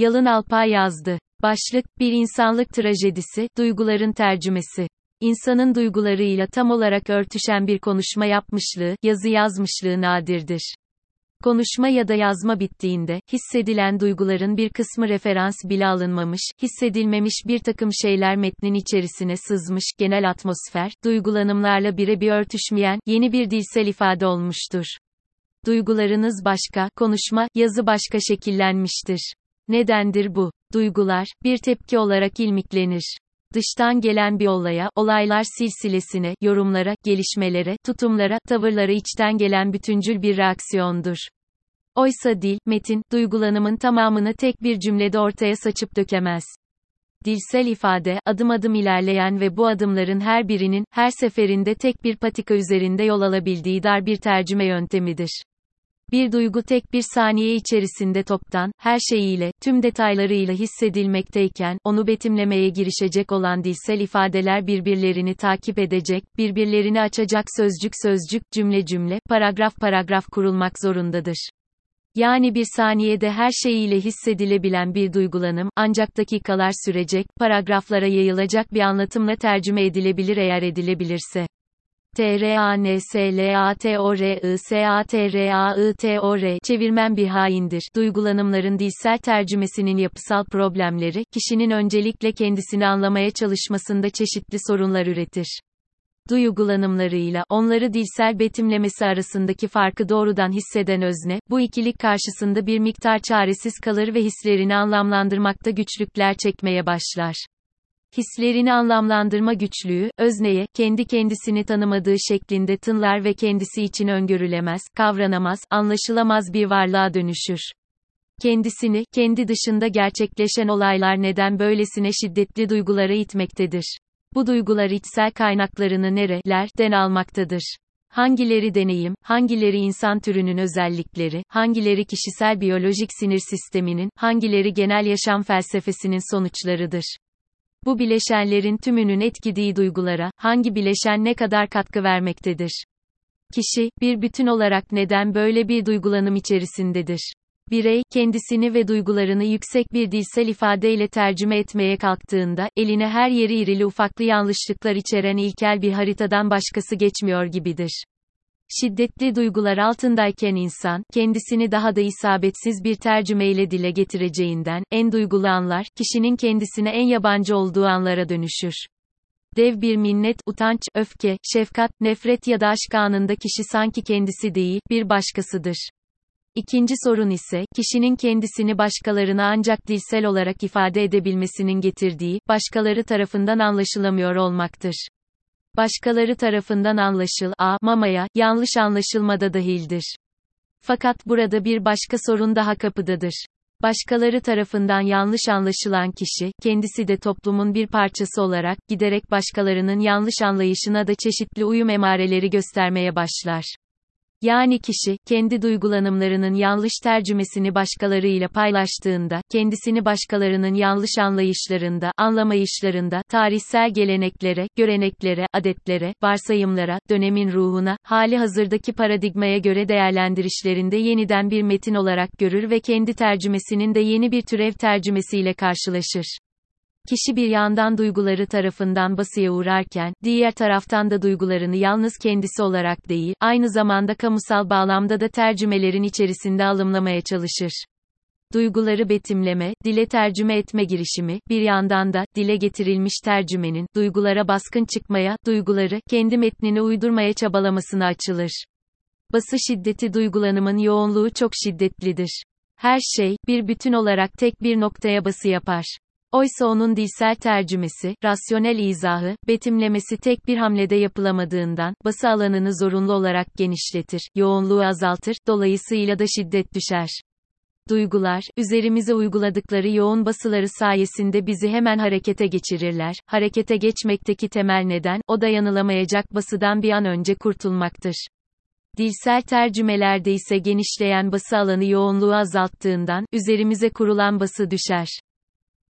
Yalın Alpay yazdı. Başlık, bir insanlık trajedisi, duyguların tercümesi. İnsanın duygularıyla tam olarak örtüşen bir konuşma yapmışlığı, yazı yazmışlığı nadirdir. Konuşma ya da yazma bittiğinde, hissedilen duyguların bir kısmı referans bile alınmamış, hissedilmemiş bir takım şeyler metnin içerisine sızmış, genel atmosfer, duygulanımlarla birebir örtüşmeyen, yeni bir dilsel ifade olmuştur. Duygularınız başka, konuşma, yazı başka şekillenmiştir. Nedendir bu? Duygular, bir tepki olarak ilmiklenir. Dıştan gelen bir olaya, olaylar silsilesine, yorumlara, gelişmelere, tutumlara, tavırlara içten gelen bütüncül bir reaksiyondur. Oysa dil, metin, duygulanımın tamamını tek bir cümlede ortaya saçıp dökemez. Dilsel ifade, adım adım ilerleyen ve bu adımların her birinin, her seferinde tek bir patika üzerinde yol alabildiği dar bir tercüme yöntemidir. Bir duygu tek bir saniye içerisinde toptan, her şeyiyle, tüm detaylarıyla hissedilmekteyken, onu betimlemeye girişecek olan dilsel ifadeler birbirlerini takip edecek, birbirlerini açacak sözcük sözcük, cümle cümle, paragraf paragraf kurulmak zorundadır. Yani bir saniyede her şeyiyle hissedilebilen bir duygulanım, ancak dakikalar sürecek, paragraflara yayılacak bir anlatımla tercüme edilebilir eğer edilebilirse. TRANSLATORISATRAITOR çevirmen bir haindir. Duygulanımların dilsel tercümesinin yapısal problemleri, kişinin öncelikle kendisini anlamaya çalışmasında çeşitli sorunlar üretir. Duygulanımlarıyla, onları dilsel betimlemesi arasındaki farkı doğrudan hisseden özne, bu ikilik karşısında bir miktar çaresiz kalır ve hislerini anlamlandırmakta güçlükler çekmeye başlar. Hislerini anlamlandırma güçlüğü, özneye, kendi kendisini tanımadığı şeklinde tınlar ve kendisi için öngörülemez, kavranamaz, anlaşılamaz bir varlığa dönüşür. Kendisini, kendi dışında gerçekleşen olaylar neden böylesine şiddetli duygulara itmektedir? Bu duygular içsel kaynaklarını nerelerden almaktadır? Hangileri deneyim, hangileri insan türünün özellikleri, hangileri kişisel biyolojik sinir sisteminin, hangileri genel yaşam felsefesinin sonuçlarıdır? Bu bileşenlerin tümünün etkilediği duygulara, hangi bileşen ne kadar katkı vermektedir? Kişi, bir bütün olarak neden böyle bir duygulanım içerisindedir? Birey, kendisini ve duygularını yüksek bir dilsel ifadeyle tercüme etmeye kalktığında, eline her yeri irili ufaklı yanlışlıklar içeren ilkel bir haritadan başkası geçmiyor gibidir. Şiddetli duygular altındayken insan, kendisini daha da isabetsiz bir tercümeyle dile getireceğinden, en duygulu anlar, kişinin kendisine en yabancı olduğu anlara dönüşür. Dev bir minnet, utanç, öfke, şefkat, nefret ya da aşk anında kişi sanki kendisi değil, bir başkasıdır. İkinci sorun ise, kişinin kendisini başkalarına ancak dilsel olarak ifade edebilmesinin getirdiği, başkaları tarafından anlaşılamıyor olmaktır. Başkaları tarafından anlaşıl a mamaya, yanlış anlaşılmada dahildir. Fakat burada bir başka sorun daha kapıdadır. Başkaları tarafından yanlış anlaşılan kişi, kendisi de toplumun bir parçası olarak, giderek başkalarının yanlış anlayışına da çeşitli uyum emareleri göstermeye başlar. Yani kişi, kendi duygulanımlarının yanlış tercümesini başkalarıyla paylaştığında, kendisini başkalarının yanlış anlayışlarında, anlamayışlarında, tarihsel geleneklere, göreneklere, adetlere, varsayımlara, dönemin ruhuna, hali hazırdaki paradigmaya göre değerlendirişlerinde yeniden bir metin olarak görür ve kendi tercümesinin de yeni bir türev tercümesiyle karşılaşır. Kişi bir yandan duyguları tarafından basıya uğrarken, diğer taraftan da duygularını yalnız kendisi olarak değil, aynı zamanda kamusal bağlamda da tercümelerin içerisinde alımlamaya çalışır. Duyguları betimleme, dile tercüme etme girişimi, bir yandan da, dile getirilmiş tercümenin, duygulara baskın çıkmaya, duyguları, kendi metnine uydurmaya çabalamasına açılır. Bası şiddeti duygulanımın yoğunluğu çok şiddetlidir. Her şey, bir bütün olarak tek bir noktaya bası yapar. Oysa onun dilsel tercümesi, rasyonel izahı, betimlemesi tek bir hamlede yapılamadığından, bası alanını zorunlu olarak genişletir, yoğunluğu azaltır, dolayısıyla da şiddet düşer. Duygular, üzerimize uyguladıkları yoğun basıları sayesinde bizi hemen harekete geçirirler. Harekete geçmekteki temel neden, o dayanılamayacak basıdan bir an önce kurtulmaktır. Dilsel tercümelerde ise genişleyen bası alanı yoğunluğu azalttığından, üzerimize kurulan bası düşer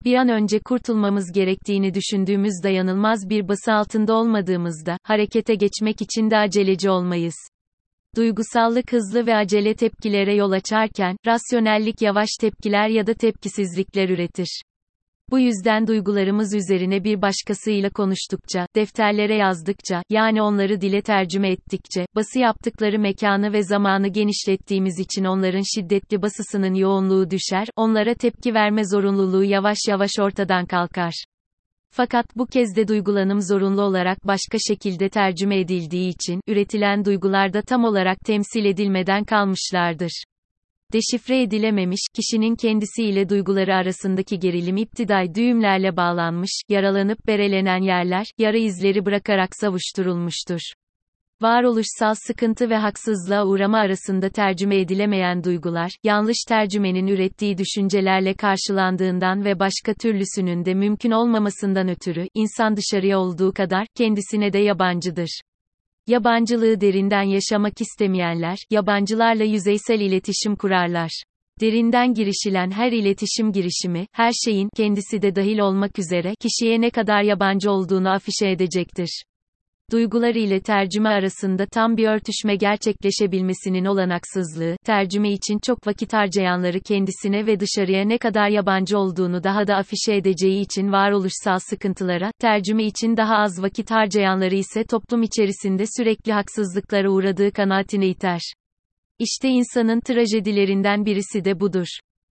bir an önce kurtulmamız gerektiğini düşündüğümüz dayanılmaz bir bası altında olmadığımızda, harekete geçmek için de aceleci olmayız. Duygusallık hızlı ve acele tepkilere yol açarken, rasyonellik yavaş tepkiler ya da tepkisizlikler üretir. Bu yüzden duygularımız üzerine bir başkasıyla konuştukça, defterlere yazdıkça, yani onları dile tercüme ettikçe, bası yaptıkları mekanı ve zamanı genişlettiğimiz için onların şiddetli basısının yoğunluğu düşer, onlara tepki verme zorunluluğu yavaş yavaş ortadan kalkar. Fakat bu kez de duygulanım zorunlu olarak başka şekilde tercüme edildiği için, üretilen duygularda tam olarak temsil edilmeden kalmışlardır. Deşifre edilememiş, kişinin kendisiyle duyguları arasındaki gerilim iptiday düğümlerle bağlanmış, yaralanıp berelenen yerler, yara izleri bırakarak savuşturulmuştur. Varoluşsal sıkıntı ve haksızlığa uğrama arasında tercüme edilemeyen duygular, yanlış tercümenin ürettiği düşüncelerle karşılandığından ve başka türlüsünün de mümkün olmamasından ötürü, insan dışarıya olduğu kadar, kendisine de yabancıdır. Yabancılığı derinden yaşamak istemeyenler, yabancılarla yüzeysel iletişim kurarlar. Derinden girişilen her iletişim girişimi, her şeyin, kendisi de dahil olmak üzere, kişiye ne kadar yabancı olduğunu afişe edecektir duygular ile tercüme arasında tam bir örtüşme gerçekleşebilmesinin olanaksızlığı, tercüme için çok vakit harcayanları kendisine ve dışarıya ne kadar yabancı olduğunu daha da afişe edeceği için varoluşsal sıkıntılara, tercüme için daha az vakit harcayanları ise toplum içerisinde sürekli haksızlıklara uğradığı kanaatine iter. İşte insanın trajedilerinden birisi de budur.